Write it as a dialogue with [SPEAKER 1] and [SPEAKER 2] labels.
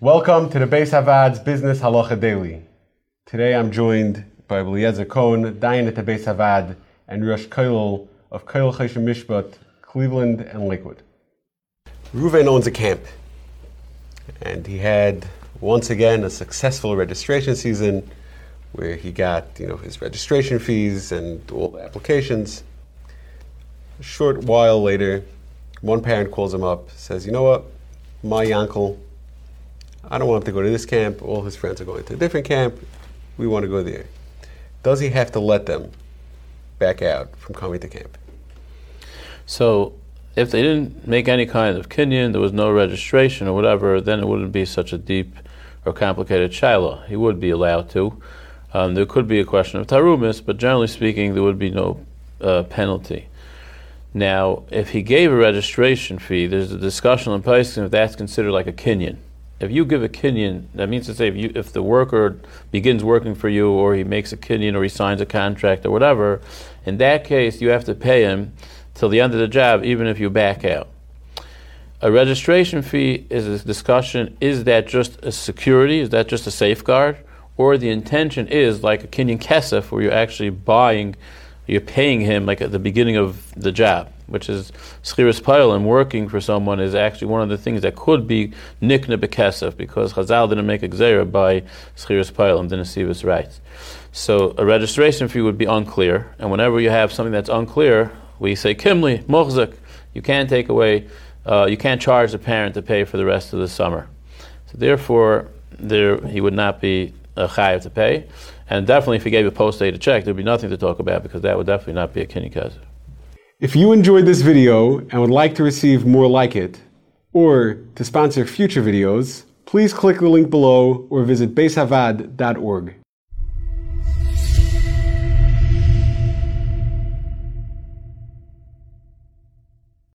[SPEAKER 1] Welcome to the Beis HaVaad's Business Halacha Daily. Today I'm joined by Eliezer Cohen, Dayan at the Beis Havad, and Rosh Koilel of Koilel Choshen Mishpat, Cleveland and Lakewood. Ruven owns a camp, and he had once again a successful registration season where he got you know his registration fees and all the applications. A short while later, one parent calls him up, says, "You know what, my uncle." I don't want him to go to this camp. All his friends are going to a different camp. We want to go there. Does he have to let them back out from coming to camp?
[SPEAKER 2] So, if they didn't make any kind of kinyan, there was no registration or whatever, then it wouldn't be such a deep or complicated shiloh. He would be allowed to. Um, there could be a question of tarumis, but generally speaking, there would be no uh, penalty. Now, if he gave a registration fee, there's a discussion in Paiskim if that's considered like a kinyan if you give a kinyan, that means to say if, you, if the worker begins working for you or he makes a kinyan or he signs a contract or whatever, in that case you have to pay him till the end of the job, even if you back out. A registration fee is a discussion is that just a security, is that just a safeguard? Or the intention is like a kinyan kesef, where you're actually buying, you're paying him like at the beginning of the job which is schiras and working for someone is actually one of the things that could be nikna bekesef because Chazal didn't make a by schiras pa'ilim, didn't see his rights. So a registration fee would be unclear, and whenever you have something that's unclear, we say kimli mochzik. You can't take away, uh, you can't charge the parent to pay for the rest of the summer. So therefore, there he would not be a chayiv to pay, and definitely if he gave a post-dated check, there'd be nothing to talk about because that would definitely not be a kinyan.
[SPEAKER 1] If you enjoyed this video and would like to receive more like it, or to sponsor future videos, please click the link below or visit beishavaad.org.